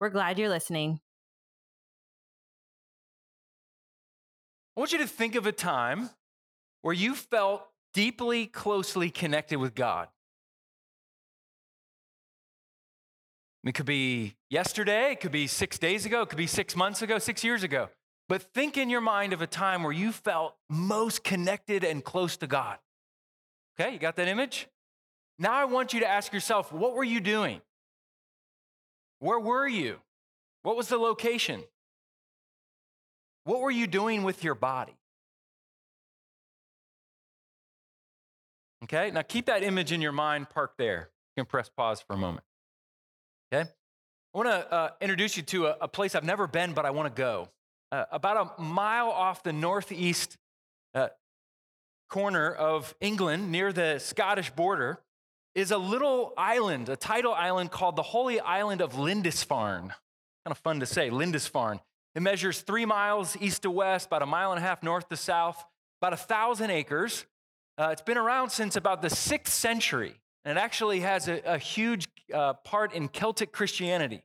We're glad you're listening. I want you to think of a time where you felt deeply, closely connected with God. It could be yesterday, it could be six days ago, it could be six months ago, six years ago. But think in your mind of a time where you felt most connected and close to God. Okay, you got that image? Now I want you to ask yourself, what were you doing? Where were you? What was the location? What were you doing with your body? Okay, now keep that image in your mind parked there. You can press pause for a moment. Okay, I want to uh, introduce you to a, a, place I've never been, but I want to go. Uh, about a mile off the northeast uh, corner of England, near the Scottish border, is a little island, a tidal island called the Holy Island of Lindisfarne. Kind of fun to say, Lindisfarne. It measures three miles east to west, about a mile and a half north to south, about a thousand acres. Uh, it's been around since about the sixth century, and it actually has a, a huge uh, part in Celtic Christianity.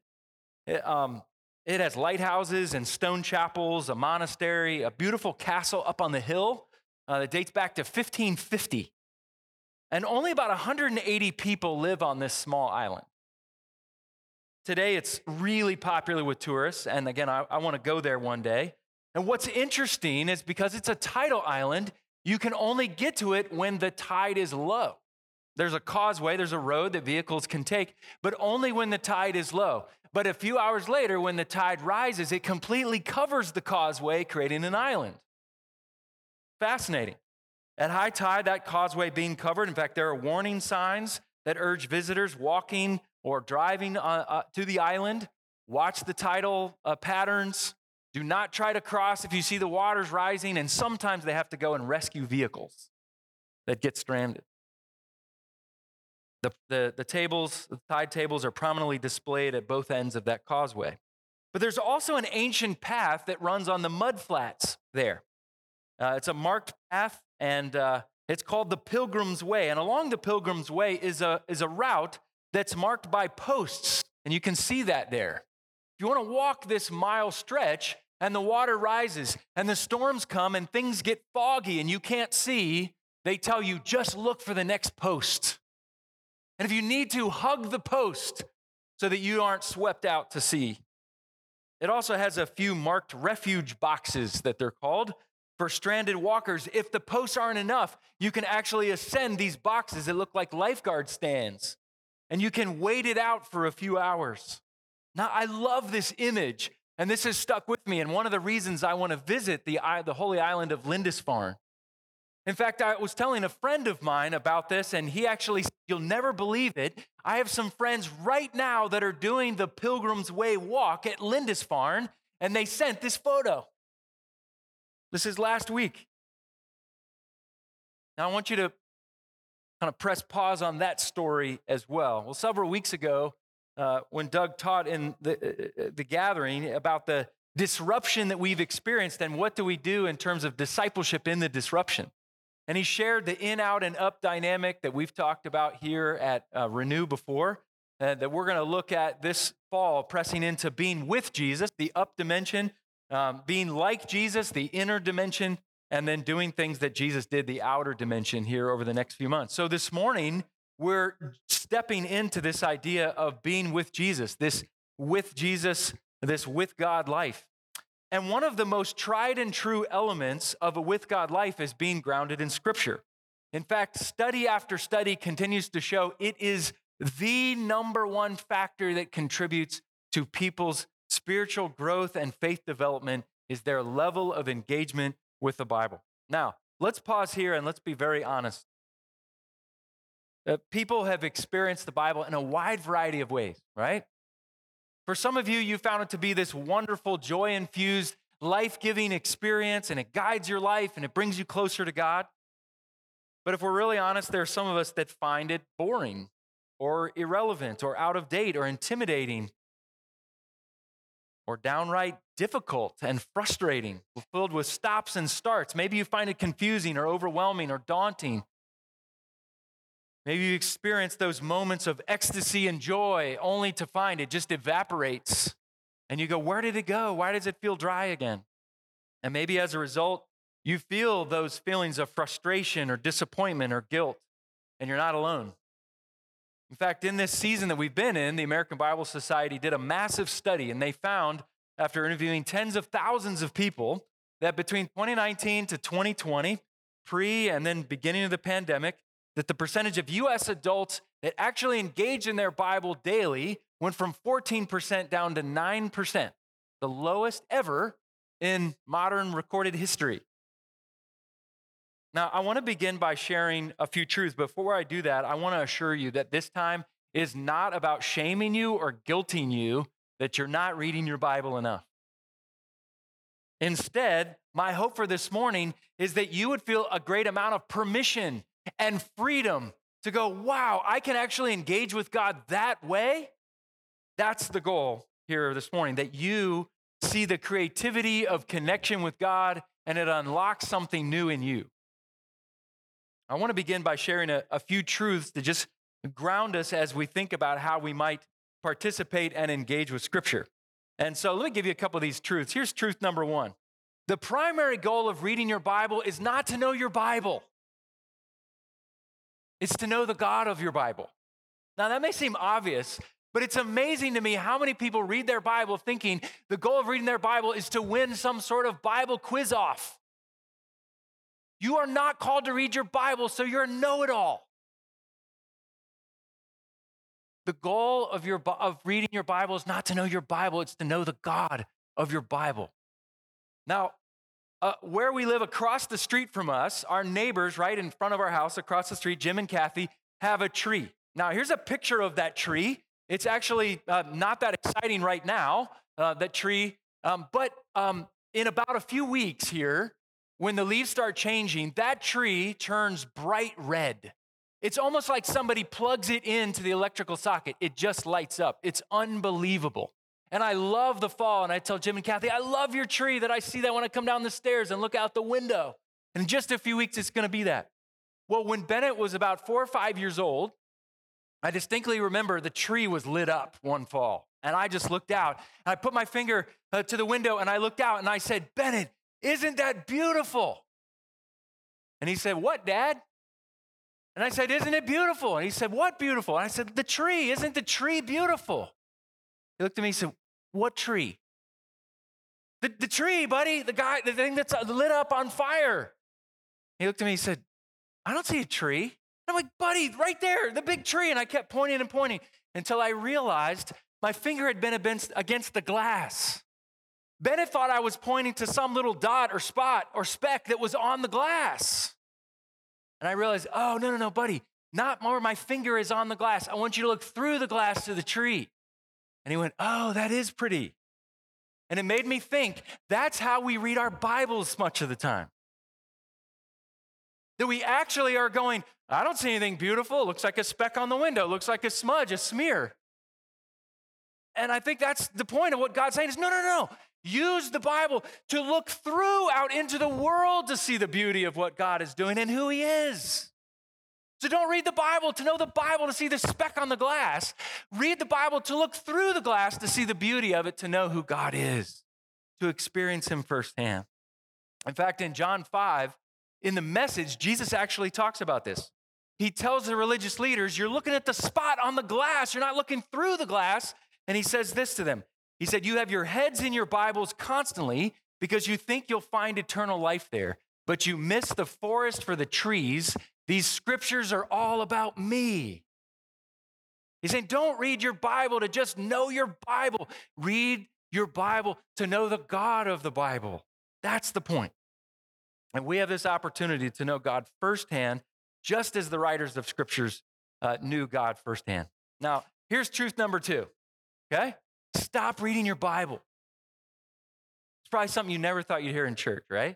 It, um, it has lighthouses and stone chapels, a monastery, a beautiful castle up on the hill uh, that dates back to 1550. And only about 180 people live on this small island. Today, it's really popular with tourists. And again, I, I want to go there one day. And what's interesting is because it's a tidal island, you can only get to it when the tide is low. There's a causeway, there's a road that vehicles can take, but only when the tide is low. But a few hours later, when the tide rises, it completely covers the causeway, creating an island. Fascinating. At high tide, that causeway being covered, in fact, there are warning signs that urge visitors walking or driving uh, uh, to the island, watch the tidal uh, patterns. Do not try to cross if you see the waters rising, and sometimes they have to go and rescue vehicles that get stranded. The, the, the tables, the tide tables are prominently displayed at both ends of that causeway. But there's also an ancient path that runs on the mud flats there. Uh, it's a marked path, and uh, it's called the Pilgrim's Way. And along the Pilgrim's Way is a, is a route that's marked by posts, and you can see that there. If you want to walk this mile stretch, and the water rises, and the storms come, and things get foggy, and you can't see, they tell you just look for the next post. And if you need to, hug the post so that you aren't swept out to sea. It also has a few marked refuge boxes that they're called for stranded walkers, if the posts aren't enough, you can actually ascend these boxes that look like lifeguard stands. And you can wait it out for a few hours. Now, I love this image, and this has stuck with me. And one of the reasons I want to visit the, the holy island of Lindisfarne. In fact, I was telling a friend of mine about this, and he actually said, You'll never believe it. I have some friends right now that are doing the Pilgrim's Way walk at Lindisfarne, and they sent this photo. This is last week. Now, I want you to kind of press pause on that story as well. Well, several weeks ago, uh, when Doug taught in the, uh, uh, the gathering about the disruption that we've experienced and what do we do in terms of discipleship in the disruption. And he shared the in, out, and up dynamic that we've talked about here at uh, Renew before, uh, that we're going to look at this fall, pressing into being with Jesus, the up dimension, um, being like Jesus, the inner dimension, and then doing things that Jesus did, the outer dimension, here over the next few months. So this morning, we're stepping into this idea of being with Jesus, this with Jesus, this with God life. And one of the most tried and true elements of a with God life is being grounded in Scripture. In fact, study after study continues to show it is the number one factor that contributes to people's spiritual growth and faith development is their level of engagement with the Bible. Now, let's pause here and let's be very honest. Uh, people have experienced the Bible in a wide variety of ways, right? For some of you, you found it to be this wonderful, joy infused, life giving experience, and it guides your life and it brings you closer to God. But if we're really honest, there are some of us that find it boring or irrelevant or out of date or intimidating or downright difficult and frustrating, filled with stops and starts. Maybe you find it confusing or overwhelming or daunting. Maybe you experience those moments of ecstasy and joy only to find it just evaporates. And you go, Where did it go? Why does it feel dry again? And maybe as a result, you feel those feelings of frustration or disappointment or guilt, and you're not alone. In fact, in this season that we've been in, the American Bible Society did a massive study, and they found, after interviewing tens of thousands of people, that between 2019 to 2020, pre and then beginning of the pandemic, that the percentage of US adults that actually engage in their Bible daily went from 14% down to 9%, the lowest ever in modern recorded history. Now, I want to begin by sharing a few truths. Before I do that, I want to assure you that this time is not about shaming you or guilting you that you're not reading your Bible enough. Instead, my hope for this morning is that you would feel a great amount of permission and freedom to go, wow, I can actually engage with God that way. That's the goal here this morning, that you see the creativity of connection with God and it unlocks something new in you. I want to begin by sharing a, a few truths to just ground us as we think about how we might participate and engage with Scripture. And so let me give you a couple of these truths. Here's truth number one the primary goal of reading your Bible is not to know your Bible, it's to know the God of your Bible. Now, that may seem obvious, but it's amazing to me how many people read their Bible thinking the goal of reading their Bible is to win some sort of Bible quiz off. You are not called to read your Bible, so you're a know it all. The goal of, your, of reading your Bible is not to know your Bible, it's to know the God of your Bible. Now, uh, where we live across the street from us, our neighbors right in front of our house across the street, Jim and Kathy, have a tree. Now, here's a picture of that tree. It's actually uh, not that exciting right now, uh, that tree, um, but um, in about a few weeks here, when the leaves start changing, that tree turns bright red. It's almost like somebody plugs it into the electrical socket. It just lights up. It's unbelievable. And I love the fall. And I tell Jim and Kathy, I love your tree that I see that when I come down the stairs and look out the window. And in just a few weeks, it's going to be that. Well, when Bennett was about four or five years old, I distinctly remember the tree was lit up one fall. And I just looked out. And I put my finger uh, to the window and I looked out and I said, Bennett, isn't that beautiful? And he said, What, Dad? And I said, Isn't it beautiful? And he said, What beautiful? And I said, The tree. Isn't the tree beautiful? He looked at me and said, What tree? The, the tree, buddy, the guy, the thing that's uh, lit up on fire. He looked at me and said, I don't see a tree. I'm like, buddy, right there, the big tree. And I kept pointing and pointing until I realized my finger had been against the glass. Bennett thought I was pointing to some little dot or spot or speck that was on the glass. And I realized, oh, no, no, no, buddy, not more. My finger is on the glass. I want you to look through the glass to the tree. And he went, oh, that is pretty. And it made me think that's how we read our Bibles much of the time. That we actually are going, I don't see anything beautiful. It looks like a speck on the window. It looks like a smudge, a smear. And I think that's the point of what God's saying is no, no, no. Use the Bible to look through out into the world to see the beauty of what God is doing and who He is. So don't read the Bible to know the Bible to see the speck on the glass. Read the Bible to look through the glass to see the beauty of it, to know who God is, to experience Him firsthand. In fact, in John 5, in the message, Jesus actually talks about this. He tells the religious leaders, You're looking at the spot on the glass, you're not looking through the glass. And he says this to them he said, You have your heads in your Bibles constantly because you think you'll find eternal life there, but you miss the forest for the trees. These scriptures are all about me. He's saying, Don't read your Bible to just know your Bible. Read your Bible to know the God of the Bible. That's the point. And we have this opportunity to know God firsthand, just as the writers of scriptures uh, knew God firsthand. Now, here's truth number two, okay? Stop reading your Bible. It's probably something you never thought you'd hear in church, right?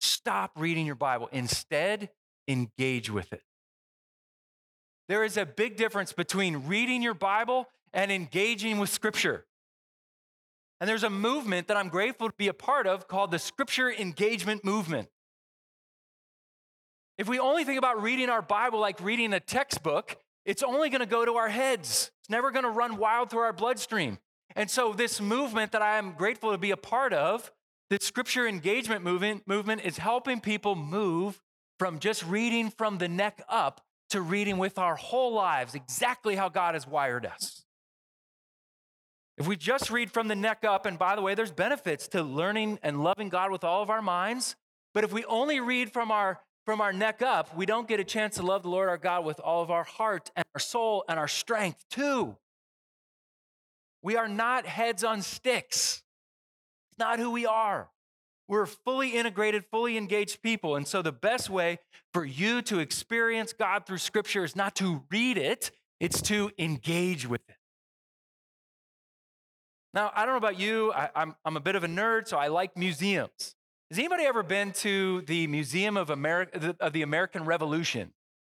Stop reading your Bible. Instead, engage with it. There is a big difference between reading your Bible and engaging with Scripture. And there's a movement that I'm grateful to be a part of called the Scripture Engagement Movement. If we only think about reading our Bible like reading a textbook, it's only going to go to our heads. It's never going to run wild through our bloodstream. And so, this movement that I am grateful to be a part of, the Scripture Engagement Movement, movement is helping people move from just reading from the neck up to reading with our whole lives, exactly how God has wired us. If we just read from the neck up, and by the way, there's benefits to learning and loving God with all of our minds, but if we only read from our from our neck up, we don't get a chance to love the Lord our God with all of our heart and our soul and our strength too. We are not heads on sticks. It's not who we are. We're fully integrated, fully engaged people. And so the best way for you to experience God through scripture is not to read it, it's to engage with it. Now, I don't know about you, I, am I'm, I'm a bit of a nerd, so I like museums. Has anybody ever been to the Museum of, America, of the American Revolution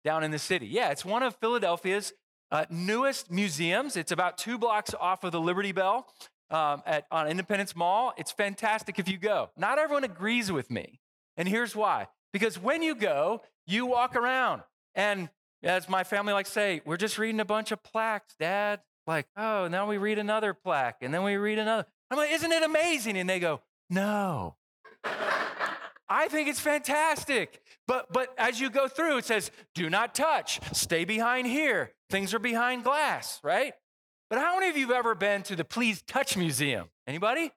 down in the city? Yeah, it's one of Philadelphia's uh, newest museums. It's about two blocks off of the Liberty Bell um, at, on Independence Mall. It's fantastic if you go. Not everyone agrees with me. And here's why because when you go, you walk around. And as my family likes to say, we're just reading a bunch of plaques, Dad. Like, oh, now we read another plaque, and then we read another. I'm like, isn't it amazing? And they go, no, I think it's fantastic. But but as you go through, it says, do not touch, stay behind here. Things are behind glass, right? But how many of you have ever been to the Please Touch Museum? Anybody?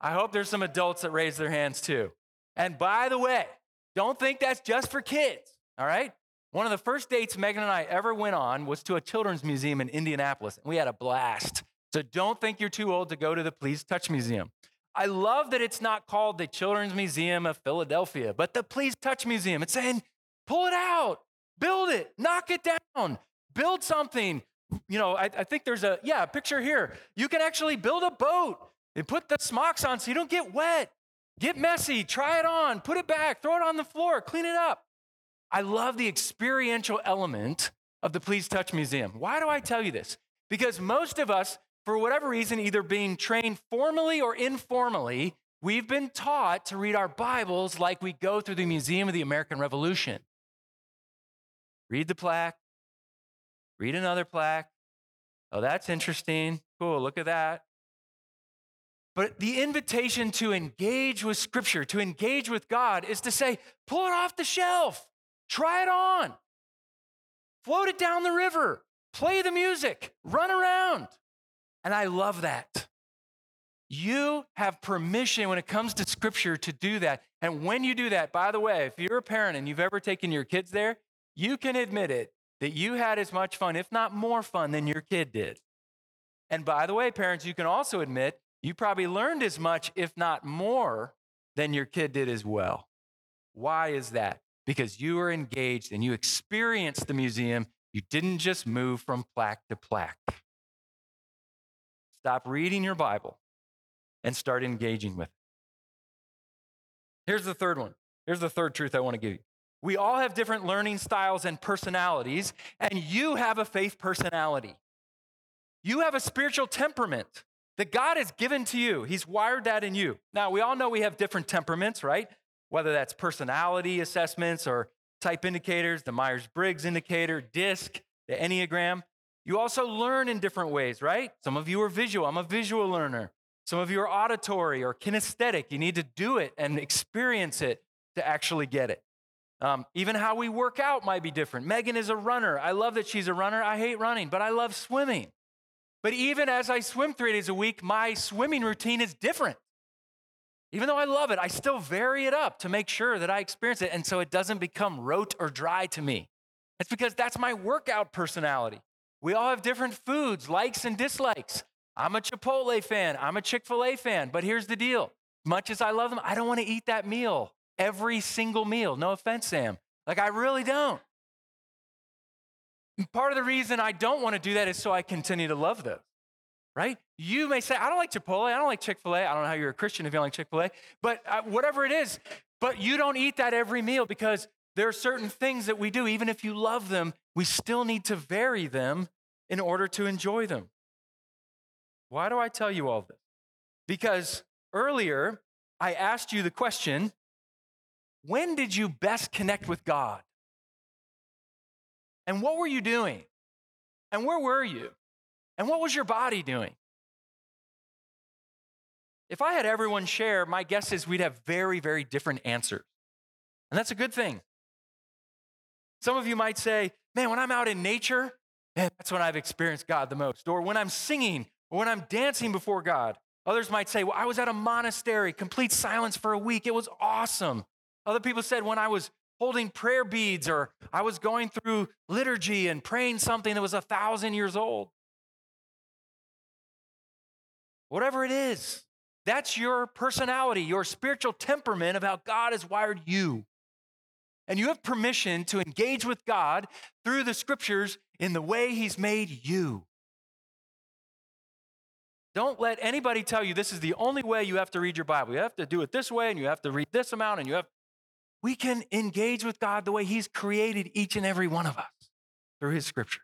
I hope there's some adults that raise their hands too. And by the way, don't think that's just for kids, all right? One of the first dates Megan and I ever went on was to a children's museum in Indianapolis, and we had a blast. So don't think you're too old to go to the Please Touch Museum. I love that it's not called the Children's Museum of Philadelphia, but the Please Touch Museum. It's saying, pull it out, build it, knock it down, build something. You know, I, I think there's a, yeah, picture here. You can actually build a boat and put the smocks on so you don't get wet. Get messy, try it on, put it back, throw it on the floor, clean it up. I love the experiential element of the Please Touch Museum. Why do I tell you this? Because most of us for whatever reason, either being trained formally or informally, we've been taught to read our Bibles like we go through the Museum of the American Revolution. Read the plaque, read another plaque. Oh, that's interesting. Cool, look at that. But the invitation to engage with Scripture, to engage with God, is to say, pull it off the shelf, try it on, float it down the river, play the music, run around. And I love that. You have permission when it comes to scripture to do that. And when you do that, by the way, if you're a parent and you've ever taken your kids there, you can admit it that you had as much fun, if not more fun, than your kid did. And by the way, parents, you can also admit you probably learned as much, if not more, than your kid did as well. Why is that? Because you were engaged and you experienced the museum. You didn't just move from plaque to plaque. Stop reading your Bible and start engaging with it. Here's the third one. Here's the third truth I want to give you. We all have different learning styles and personalities, and you have a faith personality. You have a spiritual temperament that God has given to you. He's wired that in you. Now, we all know we have different temperaments, right? Whether that's personality assessments or type indicators, the Myers Briggs indicator, DISC, the Enneagram. You also learn in different ways, right? Some of you are visual. I'm a visual learner. Some of you are auditory or kinesthetic. You need to do it and experience it to actually get it. Um, even how we work out might be different. Megan is a runner. I love that she's a runner. I hate running, but I love swimming. But even as I swim three days a week, my swimming routine is different. Even though I love it, I still vary it up to make sure that I experience it. And so it doesn't become rote or dry to me. It's because that's my workout personality. We all have different foods, likes and dislikes. I'm a Chipotle fan. I'm a Chick fil A fan. But here's the deal much as I love them, I don't want to eat that meal every single meal. No offense, Sam. Like, I really don't. And part of the reason I don't want to do that is so I continue to love those. right? You may say, I don't like Chipotle. I don't like Chick fil A. I don't know how you're a Christian if you don't like Chick fil A, but uh, whatever it is, but you don't eat that every meal because there are certain things that we do, even if you love them, we still need to vary them in order to enjoy them. Why do I tell you all this? Because earlier I asked you the question when did you best connect with God? And what were you doing? And where were you? And what was your body doing? If I had everyone share, my guess is we'd have very, very different answers. And that's a good thing. Some of you might say, man, when I'm out in nature, man, that's when I've experienced God the most. Or when I'm singing, or when I'm dancing before God. Others might say, well, I was at a monastery, complete silence for a week. It was awesome. Other people said, when I was holding prayer beads or I was going through liturgy and praying something that was a thousand years old. Whatever it is, that's your personality, your spiritual temperament of how God has wired you. And you have permission to engage with God through the scriptures in the way He's made you. Don't let anybody tell you this is the only way you have to read your Bible. You have to do it this way and you have to read this amount and you have we can engage with God the way He's created each and every one of us through His scripture.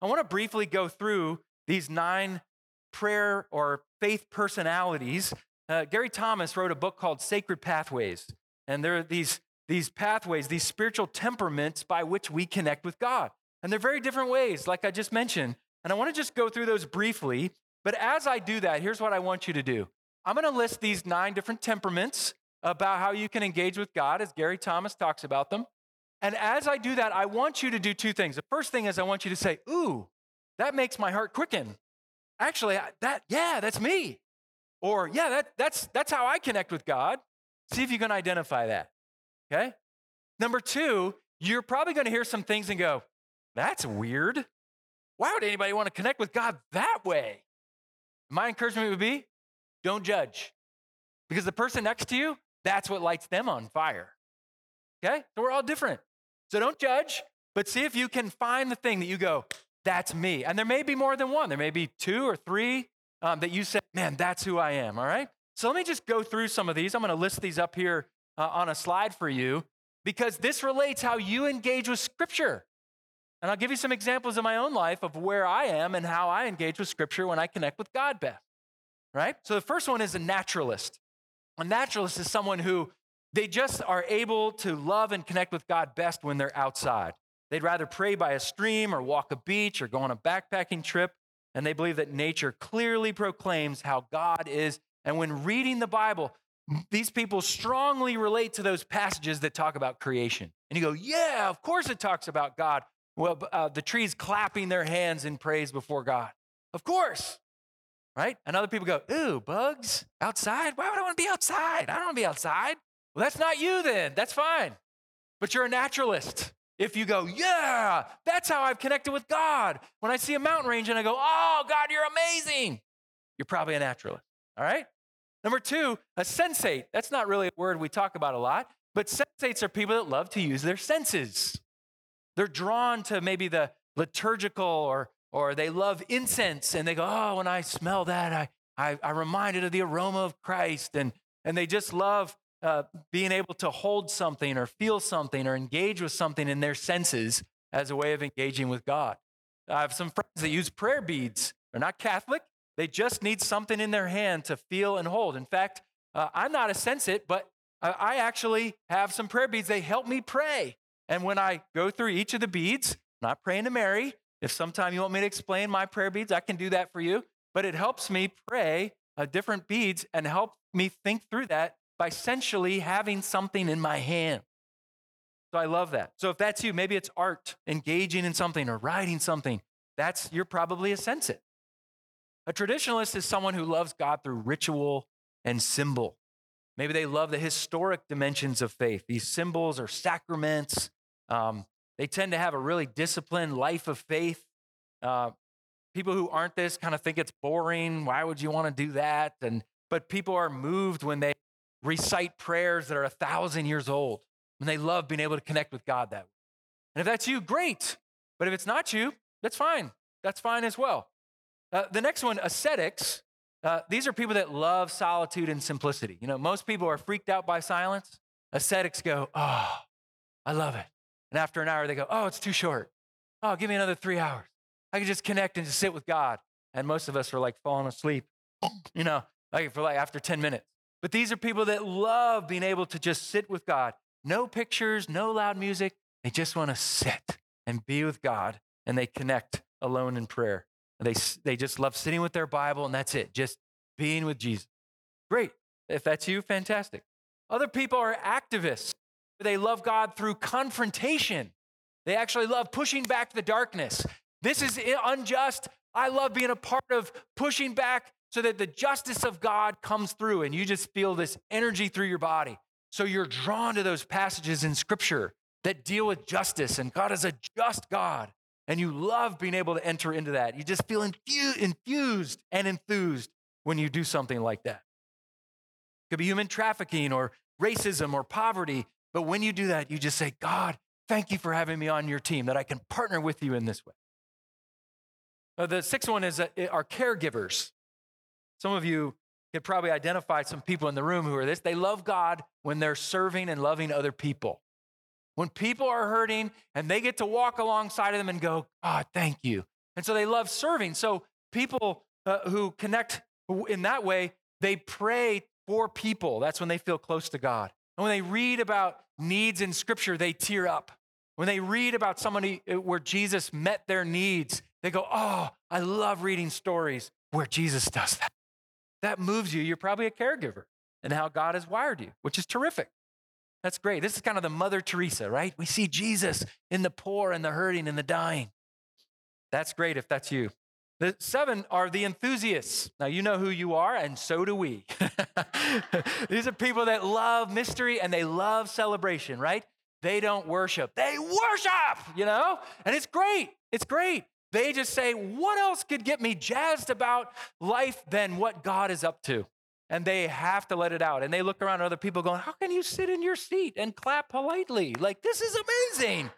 I want to briefly go through these nine prayer or faith personalities. Uh, Gary Thomas wrote a book called Sacred Pathways, and there are these, these pathways, these spiritual temperaments by which we connect with God. And they're very different ways, like I just mentioned. And I want to just go through those briefly. But as I do that, here's what I want you to do I'm going to list these nine different temperaments about how you can engage with God, as Gary Thomas talks about them. And as I do that, I want you to do two things. The first thing is I want you to say, Ooh, that makes my heart quicken. Actually, that, yeah, that's me. Or, yeah, that, that's, that's how I connect with God. See if you can identify that. Okay? Number two, you're probably going to hear some things and go, That's weird. Why would anybody want to connect with God that way? My encouragement would be don't judge. Because the person next to you, that's what lights them on fire. Okay? So we're all different. So don't judge, but see if you can find the thing that you go, that's me. And there may be more than one. There may be two or three um, that you say, man, that's who I am. All right? So let me just go through some of these. I'm going to list these up here uh, on a slide for you because this relates how you engage with Scripture. And I'll give you some examples in my own life of where I am and how I engage with Scripture when I connect with God best. Right? So the first one is a naturalist. A naturalist is someone who they just are able to love and connect with God best when they're outside. They'd rather pray by a stream or walk a beach or go on a backpacking trip. And they believe that nature clearly proclaims how God is. And when reading the Bible, these people strongly relate to those passages that talk about creation. And you go, yeah, of course it talks about God. Well, uh, the trees clapping their hands in praise before God. Of course right? And other people go, ooh, bugs outside? Why would I want to be outside? I don't want to be outside. Well, that's not you then. That's fine. But you're a naturalist. If you go, yeah, that's how I've connected with God. When I see a mountain range and I go, oh, God, you're amazing, you're probably a naturalist. All right? Number two, a sensate. That's not really a word we talk about a lot, but sensates are people that love to use their senses. They're drawn to maybe the liturgical or or they love incense and they go, oh, when I smell that, I, I, I'm reminded of the aroma of Christ. And, and they just love uh, being able to hold something or feel something or engage with something in their senses as a way of engaging with God. I have some friends that use prayer beads. They're not Catholic. They just need something in their hand to feel and hold. In fact, uh, I'm not a sensate, but I actually have some prayer beads. They help me pray. And when I go through each of the beads, not praying to Mary, if sometime you want me to explain my prayer beads, I can do that for you. But it helps me pray uh, different beads and help me think through that by essentially having something in my hand. So I love that. So if that's you, maybe it's art, engaging in something or writing something. That's you're probably a sensate. A traditionalist is someone who loves God through ritual and symbol. Maybe they love the historic dimensions of faith, these symbols or sacraments, um, they tend to have a really disciplined life of faith. Uh, people who aren't this kind of think it's boring. Why would you want to do that? And but people are moved when they recite prayers that are a thousand years old, and they love being able to connect with God that way. And if that's you, great. But if it's not you, that's fine. That's fine as well. Uh, the next one, ascetics. Uh, these are people that love solitude and simplicity. You know, most people are freaked out by silence. Ascetics go, oh, I love it. And after an hour, they go, oh, it's too short. Oh, give me another three hours. I can just connect and just sit with God. And most of us are like falling asleep, you know, like for like after 10 minutes. But these are people that love being able to just sit with God. No pictures, no loud music. They just want to sit and be with God and they connect alone in prayer. They, they just love sitting with their Bible and that's it, just being with Jesus. Great. If that's you, fantastic. Other people are activists. They love God through confrontation. They actually love pushing back the darkness. This is unjust. I love being a part of pushing back so that the justice of God comes through and you just feel this energy through your body. So you're drawn to those passages in scripture that deal with justice, and God is a just God. And you love being able to enter into that. You just feel infused and enthused when you do something like that. It could be human trafficking or racism or poverty. But when you do that, you just say, God, thank you for having me on your team, that I can partner with you in this way. Uh, the sixth one is uh, our caregivers. Some of you could probably identify some people in the room who are this. They love God when they're serving and loving other people. When people are hurting and they get to walk alongside of them and go, God, thank you. And so they love serving. So people uh, who connect in that way, they pray for people. That's when they feel close to God. And when they read about needs in scripture, they tear up. When they read about somebody uh, where Jesus met their needs, they go, Oh, I love reading stories where Jesus does that that moves you, you're probably a caregiver and how God has wired you, which is terrific. That's great. This is kind of the Mother Teresa, right? We see Jesus in the poor and the hurting and the dying. That's great if that's you. The seven are the enthusiasts. Now, you know who you are, and so do we. These are people that love mystery and they love celebration, right? They don't worship, they worship, you know? And it's great. It's great. They just say, What else could get me jazzed about life than what God is up to? And they have to let it out. And they look around at other people going, How can you sit in your seat and clap politely? Like, this is amazing,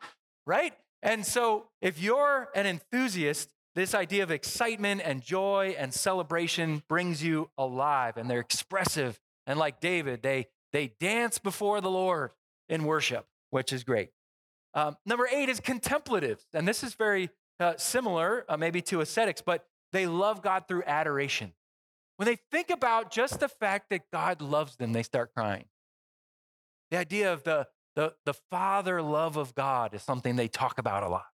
right? And so, if you're an enthusiast, this idea of excitement and joy and celebration brings you alive and they're expressive. And like David, they, they dance before the Lord in worship, which is great. Um, number eight is contemplatives. And this is very uh, similar uh, maybe to ascetics, but they love God through adoration. When they think about just the fact that God loves them, they start crying. The idea of the, the, the father love of God is something they talk about a lot.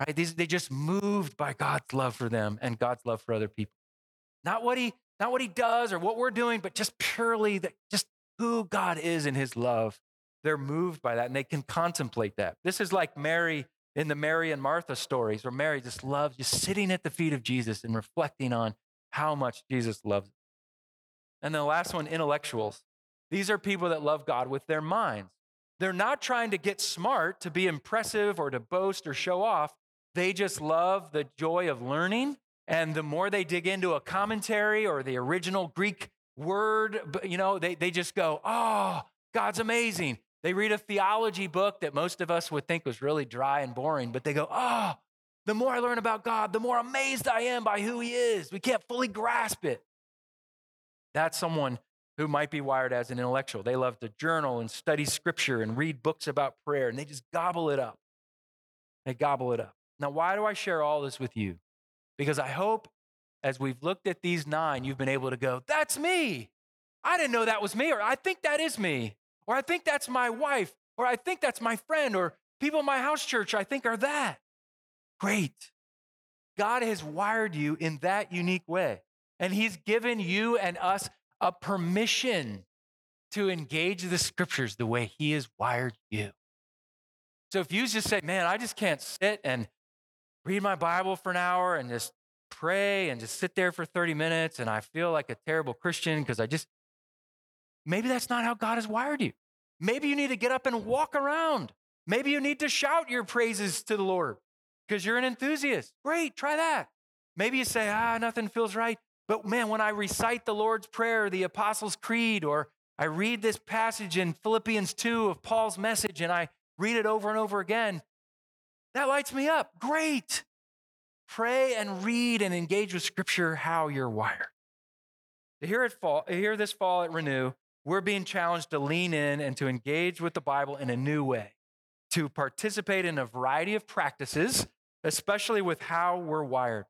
Right? These, they just moved by God's love for them and God's love for other people. Not what he, not what he does or what we're doing, but just purely that just who God is in his love. They're moved by that and they can contemplate that. This is like Mary in the Mary and Martha stories, where Mary just loves just sitting at the feet of Jesus and reflecting on how much Jesus loves. And the last one, intellectuals. These are people that love God with their minds. They're not trying to get smart to be impressive or to boast or show off. They just love the joy of learning. And the more they dig into a commentary or the original Greek word, you know, they, they just go, oh, God's amazing. They read a theology book that most of us would think was really dry and boring, but they go, oh, the more I learn about God, the more amazed I am by who He is. We can't fully grasp it. That's someone who might be wired as an intellectual. They love to journal and study scripture and read books about prayer, and they just gobble it up. They gobble it up. Now, why do I share all this with you? Because I hope as we've looked at these nine, you've been able to go, that's me. I didn't know that was me, or I think that is me or I think that's my wife, or I think that's my friend, or people in my house church I think are that. Great. God has wired you in that unique way. And He's given you and us a permission to engage the scriptures the way He has wired you. So if you just say, man, I just can't sit and read my Bible for an hour and just pray and just sit there for 30 minutes and I feel like a terrible Christian because I just Maybe that's not how God has wired you. Maybe you need to get up and walk around. Maybe you need to shout your praises to the Lord because you're an enthusiast. Great, try that. Maybe you say, ah, nothing feels right. But man, when I recite the Lord's Prayer, the Apostles' Creed, or I read this passage in Philippians 2 of Paul's message and I read it over and over again, that lights me up. Great. pray and read and engage with Scripture how you're wired. Here at fall, here this fall at Renew, we're being challenged to lean in and to engage with the Bible in a new way, to participate in a variety of practices, especially with how we're wired.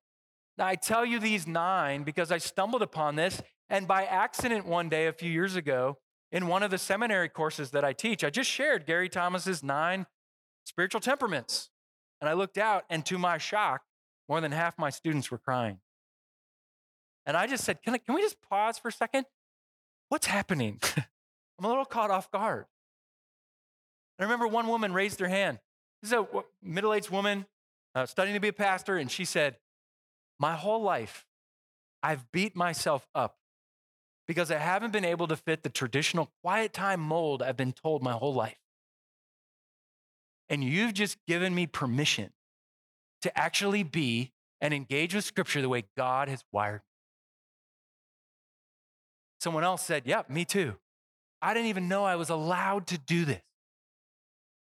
Now, I tell you these nine because I stumbled upon this, and by accident one day a few years ago, in one of the seminary courses that I teach, I just shared Gary Thomas's nine spiritual temperaments. And I looked out, and to my shock, more than half my students were crying. And I just said, Can, I, can we just pause for a second? What's happening? I'm a little caught off guard. I remember one woman raised her hand. This is a middle aged woman uh, studying to be a pastor, and she said, My whole life, I've beat myself up because I haven't been able to fit the traditional quiet time mold I've been told my whole life. And you've just given me permission to actually be and engage with Scripture the way God has wired. Me. Someone else said, Yep, yeah, me too. I didn't even know I was allowed to do this.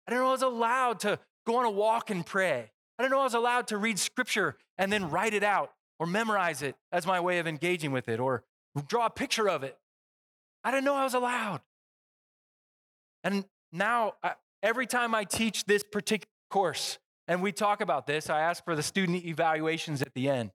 I didn't know I was allowed to go on a walk and pray. I didn't know I was allowed to read Scripture and then write it out or memorize it as my way of engaging with it or draw a picture of it. I didn't know I was allowed. And now, every time I teach this particular course and we talk about this, I ask for the student evaluations at the end.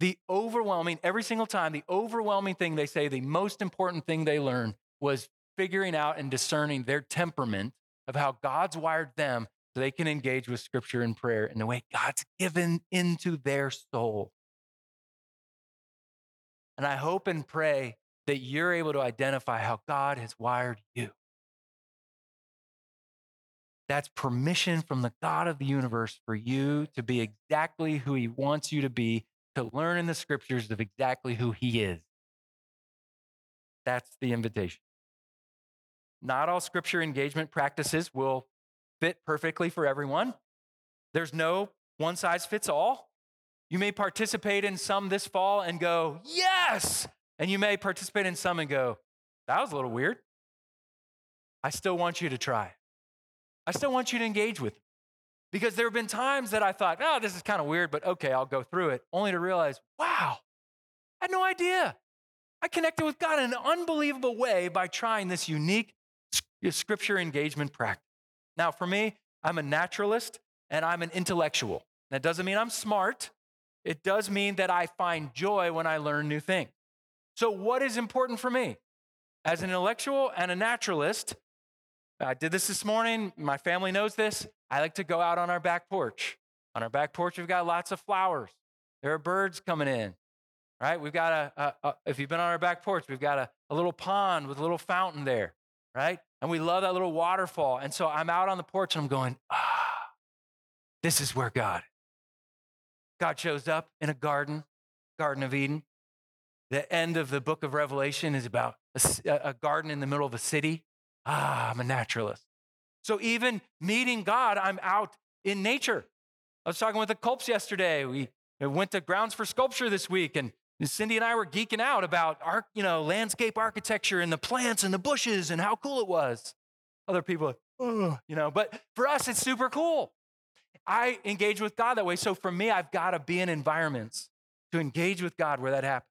The overwhelming, every single time, the overwhelming thing they say, the most important thing they learned was figuring out and discerning their temperament of how God's wired them so they can engage with scripture and prayer in the way God's given into their soul. And I hope and pray that you're able to identify how God has wired you. That's permission from the God of the universe for you to be exactly who He wants you to be, to learn in the scriptures of exactly who He is. That's the invitation. Not all scripture engagement practices will fit perfectly for everyone. There's no one size fits all. You may participate in some this fall and go, yes. And you may participate in some and go, that was a little weird. I still want you to try. I still want you to engage with it. Because there have been times that I thought, oh, this is kind of weird, but okay, I'll go through it, only to realize, wow, I had no idea. I connected with God in an unbelievable way by trying this unique scripture engagement practice. Now, for me, I'm a naturalist and I'm an intellectual. That doesn't mean I'm smart, it does mean that I find joy when I learn new things. So, what is important for me? As an intellectual and a naturalist, I did this this morning. My family knows this. I like to go out on our back porch. On our back porch, we've got lots of flowers. There are birds coming in, right? We've got a, a, a if you've been on our back porch, we've got a, a little pond with a little fountain there, right? And we love that little waterfall. And so I'm out on the porch and I'm going, ah, this is where God God shows up in a garden, Garden of Eden. The end of the book of Revelation is about a, a garden in the middle of a city. Ah, I'm a naturalist. So even meeting God, I'm out in nature. I was talking with the Culps yesterday. We went to Grounds for Sculpture this week, and Cindy and I were geeking out about art, you know, landscape architecture and the plants and the bushes and how cool it was. Other people, oh, you know, but for us, it's super cool. I engage with God that way. So for me, I've got to be in environments to engage with God where that happens.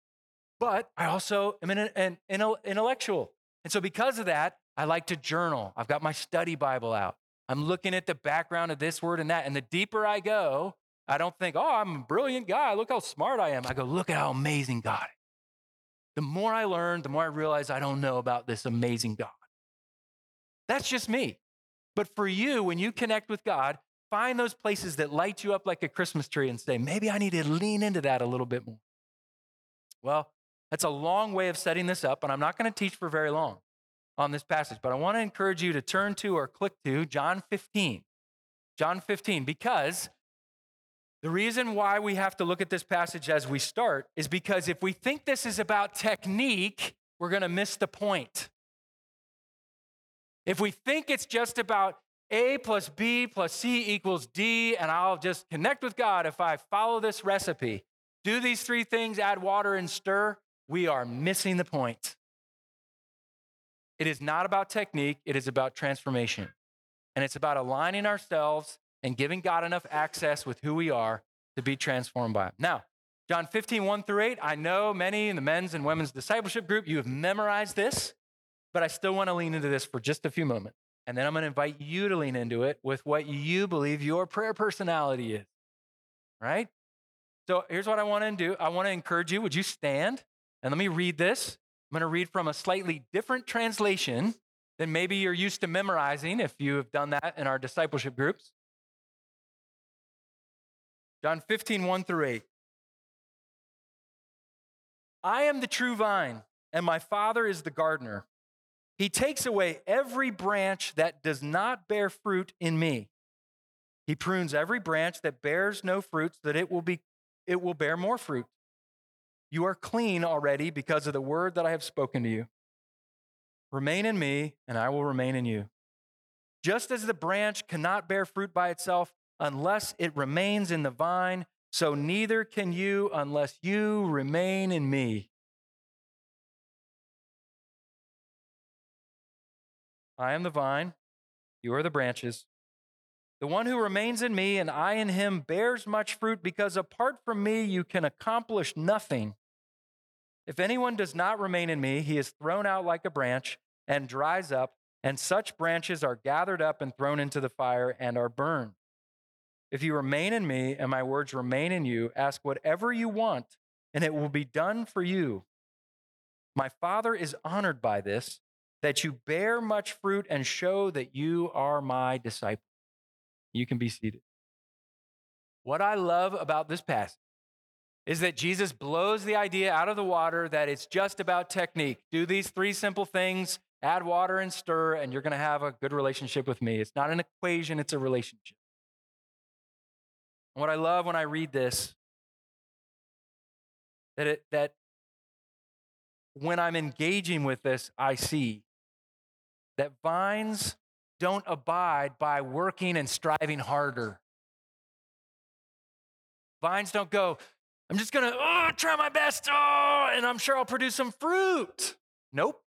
But I also am an, an, an intellectual. And so because of that, I like to journal. I've got my study Bible out. I'm looking at the background of this word and that. And the deeper I go, I don't think, oh, I'm a brilliant guy. Look how smart I am. I go, look at how amazing God is. The more I learn, the more I realize I don't know about this amazing God. That's just me. But for you, when you connect with God, Find those places that light you up like a Christmas tree and say, maybe I need to lean into that a little bit more. Well, that's a long way of setting this up, and I'm not going to teach for very long on this passage, but I want to encourage you to turn to or click to John 15. John 15, because the reason why we have to look at this passage as we start is because if we think this is about technique, we're going to miss the point. If we think it's just about a plus B plus C equals D, and I'll just connect with God if I follow this recipe. Do these three things, add water and stir, we are missing the point. It is not about technique, it is about transformation. And it's about aligning ourselves and giving God enough access with who we are to be transformed by him. Now, John 15, 1 through 8, I know many in the men's and women's discipleship group, you have memorized this, but I still want to lean into this for just a few moments. And then I'm going to invite you to lean into it with what you believe your prayer personality is, right? So here's what I want to do I want to encourage you. Would you stand? And let me read this. I'm going to read from a slightly different translation than maybe you're used to memorizing if you have done that in our discipleship groups. John 15, 1 through 8. I am the true vine, and my Father is the gardener. He takes away every branch that does not bear fruit in me. He prunes every branch that bears no fruit so that it will, be, it will bear more fruit. You are clean already because of the word that I have spoken to you. Remain in me, and I will remain in you. Just as the branch cannot bear fruit by itself unless it remains in the vine, so neither can you unless you remain in me. I am the vine, you are the branches. The one who remains in me and I in him bears much fruit because apart from me you can accomplish nothing. If anyone does not remain in me, he is thrown out like a branch and dries up, and such branches are gathered up and thrown into the fire and are burned. If you remain in me and my words remain in you, ask whatever you want, and it will be done for you. My Father is honored by this, that you bear much fruit and show that you are my disciple. You can be seated. What I love about this passage is that Jesus blows the idea out of the water that it's just about technique. Do these three simple things, add water and stir, and you're going to have a good relationship with me. It's not an equation, it's a relationship. And what I love when I read this, that, it, that when I'm engaging with this, I see that vines don't abide by working and striving harder. Vines don't go, I'm just gonna oh, try my best, oh, and I'm sure I'll produce some fruit. Nope.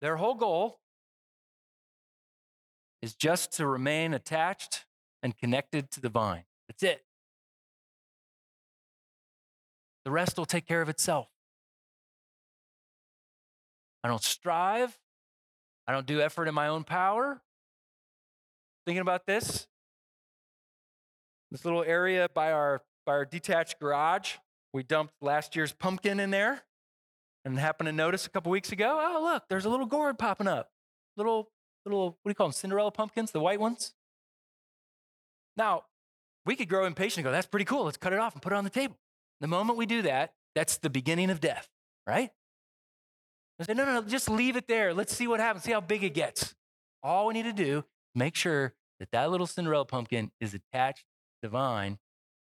Their whole goal is just to remain attached and connected to the vine. That's it. The rest will take care of itself. I don't strive. I don't do effort in my own power. Thinking about this, this little area by our by our detached garage, we dumped last year's pumpkin in there, and happened to notice a couple weeks ago. Oh, look, there's a little gourd popping up. Little little what do you call them? Cinderella pumpkins, the white ones. Now, we could grow impatient and go, that's pretty cool. Let's cut it off and put it on the table. The moment we do that, that's the beginning of death, right? I say, no, no, no, just leave it there. Let's see what happens, see how big it gets. All we need to do, make sure that that little Cinderella pumpkin is attached to the vine, and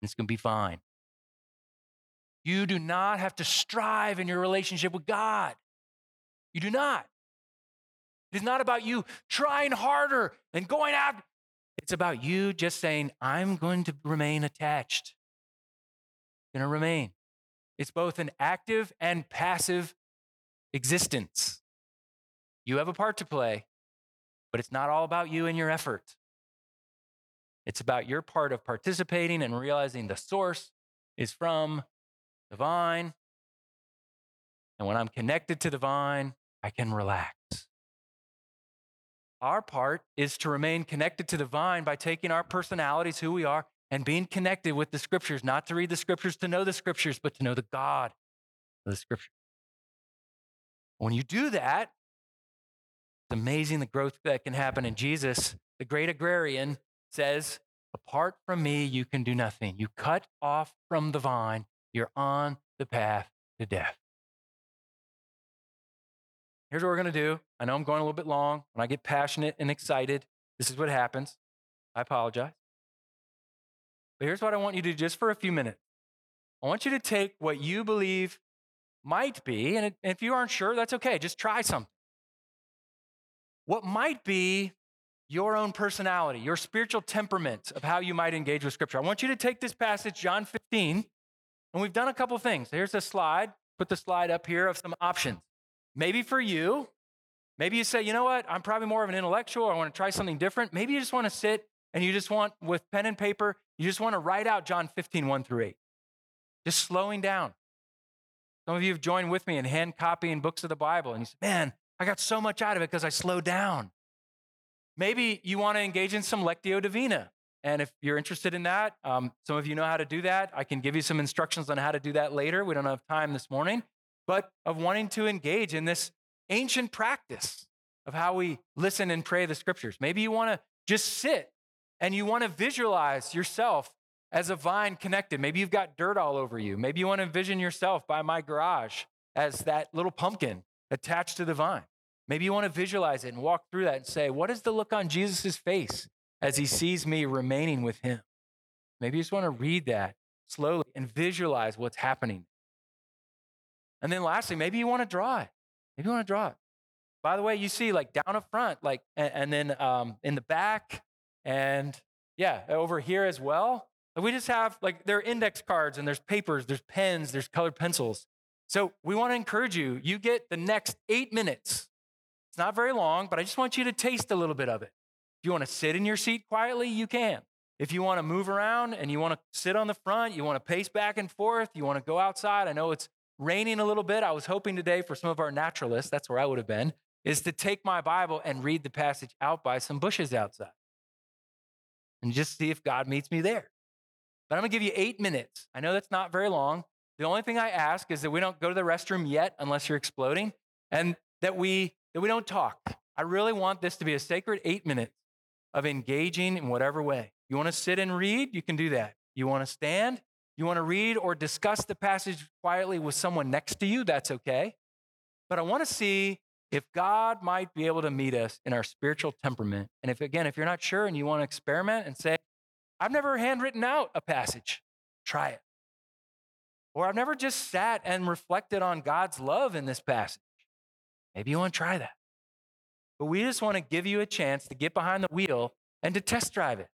it's going to be fine. You do not have to strive in your relationship with God. You do not. It is not about you trying harder and going out it's about you just saying, I'm going to remain attached. going to remain. It's both an active and passive existence. You have a part to play, but it's not all about you and your effort. It's about your part of participating and realizing the source is from the vine. And when I'm connected to the vine, I can relax. Our part is to remain connected to the vine by taking our personalities, who we are, and being connected with the scriptures, not to read the scriptures to know the scriptures, but to know the God of the scripture. When you do that, it's amazing the growth that can happen in Jesus. The great agrarian says, Apart from me, you can do nothing. You cut off from the vine, you're on the path to death. Here's what we're going to do. I know I'm going a little bit long. When I get passionate and excited, this is what happens. I apologize. But here's what I want you to do just for a few minutes. I want you to take what you believe might be, and if you aren't sure, that's okay. Just try something. What might be your own personality, your spiritual temperament of how you might engage with Scripture. I want you to take this passage, John 15, and we've done a couple things. Here's a slide. Put the slide up here of some options. Maybe for you, maybe you say, you know what, I'm probably more of an intellectual, I want to try something different. Maybe you just want to sit and you just want, with pen and paper, you just want to write out John 15, 1 through 8. Just slowing down. Some of you have joined with me in hand copying books of the Bible, and you say, Man, I got so much out of it because I slowed down. Maybe you want to engage in some Lectio Divina. And if you're interested in that, um, some of you know how to do that. I can give you some instructions on how to do that later. We don't have time this morning, but of wanting to engage in this ancient practice of how we listen and pray the scriptures. Maybe you want to just sit and you want to visualize yourself as a vine connected. Maybe you've got dirt all over you. Maybe you want to envision yourself by my garage as that little pumpkin attached to the vine. Maybe you want to visualize it and walk through that and say, what is the look on Jesus' face as he sees me remaining with him. Maybe you just want to read that slowly and visualize what's happening. And then lastly, maybe you want to draw it. Maybe you want to draw it. By the way, you see like down up front, like, and, and then um, in the back, and yeah, over here as well. We just have like there are index cards and there's papers, there's pens, there's colored pencils. So we want to encourage you. You get the next eight minutes. It's not very long, but I just want you to taste a little bit of it. If you want to sit in your seat quietly, you can. If you want to move around and you want to sit on the front, you want to pace back and forth, you want to go outside. I know it's raining a little bit. I was hoping today for some of our naturalists, that's where I would have been, is to take my Bible and read the passage out by some bushes outside and just see if God meets me there. But I'm to give you eight minutes. I know that's not very long. The only thing I ask is that we don't go to the restroom yet unless you're exploding and that we that we don't talk. I really want this to be a sacred 8 minutes of engaging in whatever way. You want to sit and read? You can do that. You want to stand? You want to read or discuss the passage quietly with someone next to you? That's okay. But I want to see if God might be able to meet us in our spiritual temperament. And if, again, if you're not sure and you want to experiment and say, I've never handwritten out a passage, try it. Or I've never just sat and reflected on God's love in this passage. Maybe you want to try that. But we just want to give you a chance to get behind the wheel and to test drive it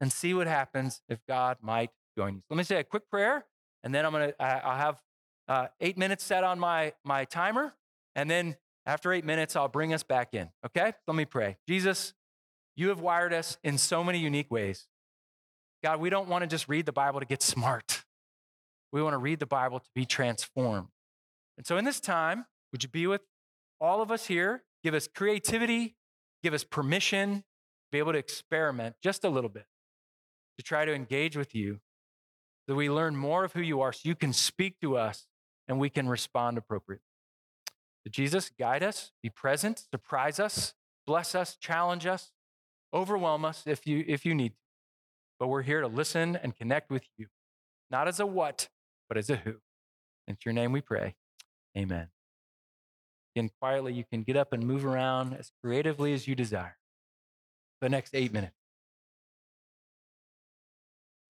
and see what happens if God might Let me say a quick prayer, and then I'm gonna I'll have uh, eight minutes set on my my timer, and then after eight minutes I'll bring us back in. Okay? Let me pray. Jesus, you have wired us in so many unique ways. God, we don't want to just read the Bible to get smart. We want to read the Bible to be transformed. And so in this time, would you be with all of us here Give us creativity, give us permission to be able to experiment just a little bit, to try to engage with you, so we learn more of who you are so you can speak to us and we can respond appropriately. So Jesus, guide us, be present, surprise us, bless us, challenge us, overwhelm us if you, if you need to. But we're here to listen and connect with you, not as a what, but as a who. In your name we pray. Amen. Again, quietly, you can get up and move around as creatively as you desire. The next eight minutes.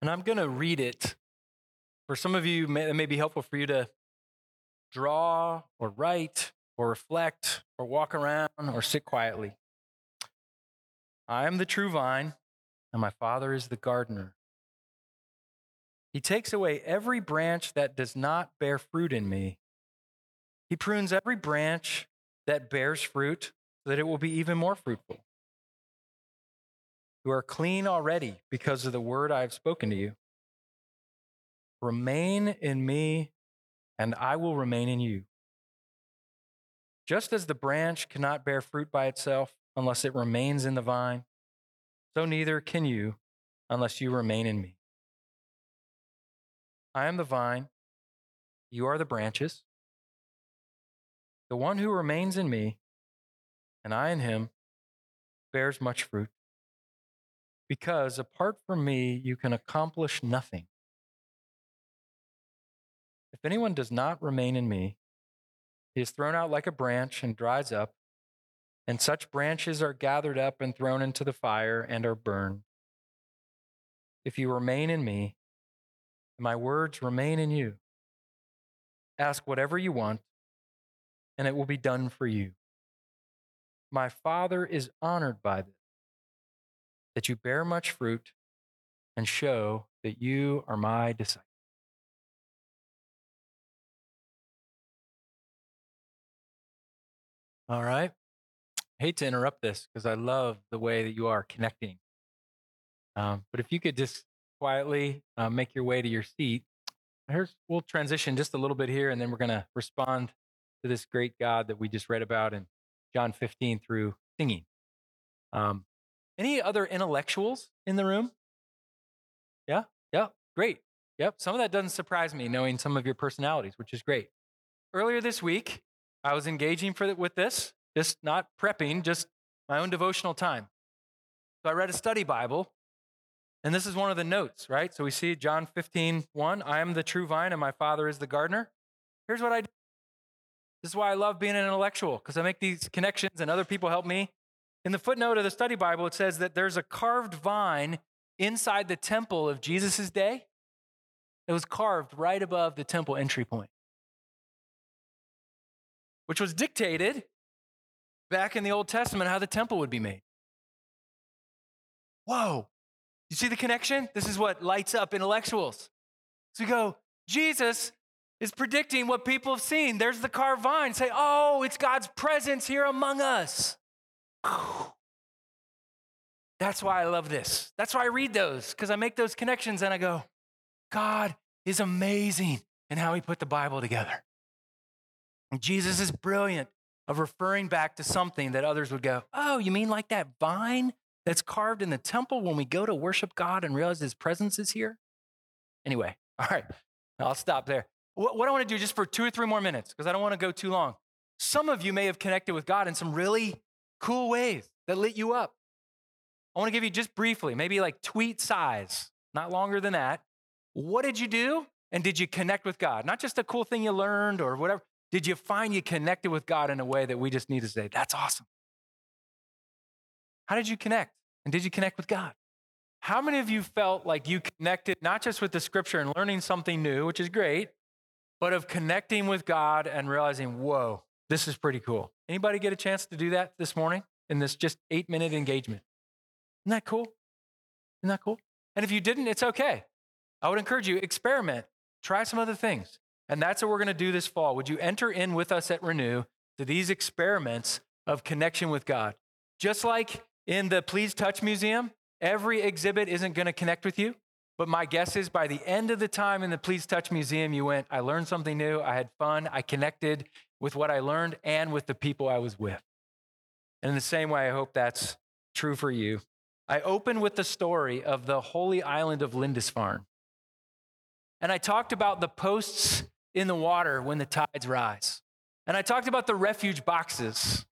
And I'm going to read it. For some of you, it may be helpful for you to draw or write or reflect or walk around or sit quietly. I am the true vine, and my Father is the gardener. He takes away every branch that does not bear fruit in me he prunes every branch that bears fruit so that it will be even more fruitful. You are clean already because of the word I have spoken to you. Remain in me, and I will remain in you. Just as the branch cannot bear fruit by itself unless it remains in the vine, so neither can you unless you remain in me. I am the vine, you are the branches. The one who remains in me, and I in him, bears much fruit. Because apart from me, you can accomplish nothing. If anyone does not remain in me, he is thrown out like a branch and dries up, and such branches are gathered up and thrown into the fire and are burned. If you remain in me, and my words remain in you, ask whatever you want and it will be done for you. My Father is honored by this, that you bear much fruit and show that you are my disciple. All right. I hate to interrupt this because I love the way that you are connecting Um, but if you could just quietly uh, make your way to your seat, here's we'll transition just a little bit here, and then we're going to respond to this great God that we just read about in John 15 through singing. Um, any other intellectuals in the room? Yeah, yeah, great. Yep, some of that doesn't surprise me, knowing some of your personalities, which is great. Earlier this week, I was engaging for with this, just not prepping, just my own devotional time. So I read a study Bible, and this is one of the notes, right? So we see John 15, 1, I am the true vine, and my Father is the gardener. Here's what I do. This is why I love being an intellectual, because I make these connections and other people help me. In the footnote of the study Bible, it says that there's a carved vine inside the temple of Jesus' day. It was carved right above the temple entry point, which was dictated back in the Old Testament how the temple would be made. Whoa, you see the connection? This is what lights up intellectuals. So we go, Jesus is predicting what people have seen. There's the carved vine. Say, oh, it's God's presence here among us. That's why I love this. That's why I read those, because I make those connections and I go, God is amazing in how he put the Bible together. Jesus is brilliant of referring back to something that others would go, Oh, you mean like that vine that's carved in the temple when we go to worship God and realize his presence is here? Anyway, all right, I'll stop there. What, what I want to do just for two or three more minutes, because I don't want to go too long. Some of you may have connected with God in some really cool ways that lit you up. I want to give you just briefly, maybe like tweet size, not longer than that. What did you do? And did you connect with God? Not just a cool thing you learned or whatever. Did you find you connected with God in a way that we just need to say, that's awesome? How did you connect? And did you connect with God? How many of you felt like you connected not just with the scripture and learning something new, which is great, but of connecting with God and realizing, whoa, this is pretty cool. Anybody get a chance to do that this morning in this just eight minute engagement? Isn't that cool? Isn't that cool? And if you didn't, it's okay. I would encourage you, experiment, try some other things. And that's what we're going to do this fall. Would you enter in with us at Renew to these experiments of connection with God? Just like in the Please Touch Museum, every exhibit isn't going to connect with you. But my guess is by the end of the time in the Please Touch Museum, you went, I learned something new, I had fun, I connected with what I learned and with the people I was with. And in the same way, I hope that's true for you. I open with the story of the holy island of Lindisfarne. And I talked about the posts in the water when the tides rise. And I talked about the refuge boxes.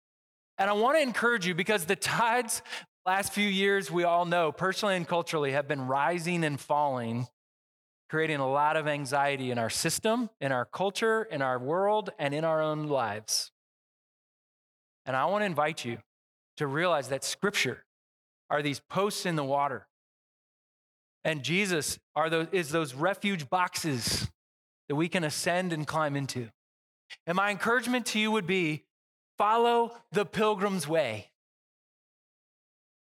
And I want to encourage you because the tides, last few years, we all know, personally and culturally, have been rising and falling, creating a lot of anxiety in our system, in our culture, in our world, and in our own lives. And I want to invite you to realize that Scripture are these posts in the water and Jesus are those, is those refuge boxes that we can ascend and climb into. And my encouragement to you would be follow the pilgrim's way.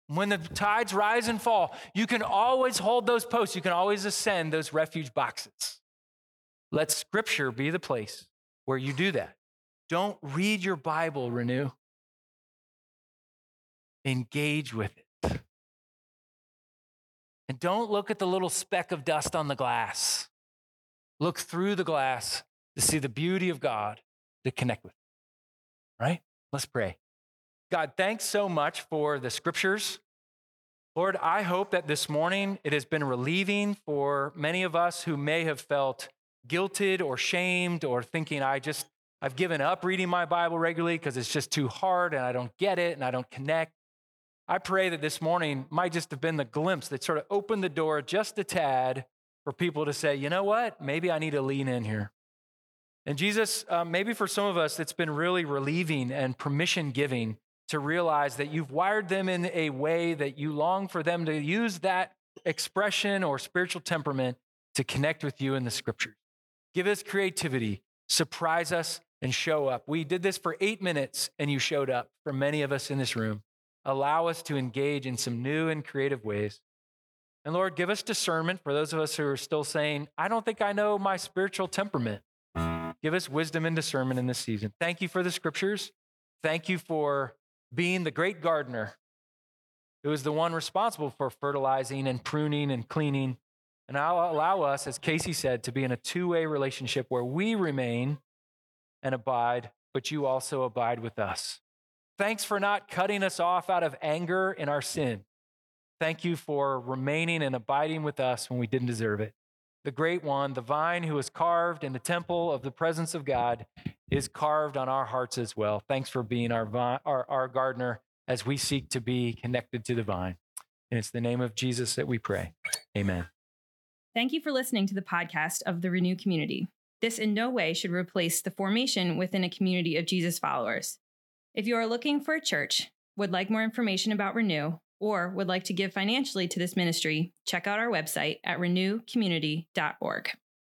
When the tides rise and fall, you can always hold those posts, you can always ascend those refuge boxes. Let scripture be the place where you do that. Don't read your Bible, Renew. Engage with it. And don't look at the little speck of dust on the glass. Look through the glass to see the beauty of God to connect with. Right? Let's pray. God, thanks so much for the scriptures. Lord, I hope that this morning it has been relieving for many of us who may have felt guilted or shamed or thinking, I just, I've given up reading my Bible regularly because it's just too hard and I don't get it and I don't connect. I pray that this morning might just have been the glimpse that sort of opened the door just a tad for people to say, you know what, maybe I need to lean in here. And Jesus, uh, maybe for some of us, it's been really relieving and permission giving to realize that you've wired them in a way that you long for them to use that expression or spiritual temperament to connect with you in the scriptures. Give us creativity, surprise us, and show up. We did this for eight minutes, and you showed up for many of us in this room allow us to engage in some new and creative ways. And Lord, give us discernment for those of us who are still saying, I don't think I know my spiritual temperament. Give us wisdom and discernment in this season. Thank you for the scriptures. Thank you for being the great gardener who is the one responsible for fertilizing and pruning and cleaning. And I'll allow us, as Casey said, to be in a two way relationship where we remain and abide, but you also abide with us. Thanks for not cutting us off out of anger in our sin. Thank you for remaining and abiding with us when we didn't deserve it. The great one, the vine who is carved in the temple of the presence of God, is carved on our hearts as well. Thanks for being our, vine, our, our gardener as we seek to be connected to the vine. And it's the name of Jesus that we pray. Amen. Thank you for listening to the podcast of the Renew Community. This in no way should replace the formation within a community of Jesus followers. If you are looking for a church, would like more information about Renew, or would like to give financially to this ministry, check out our website at renewcommunity.org.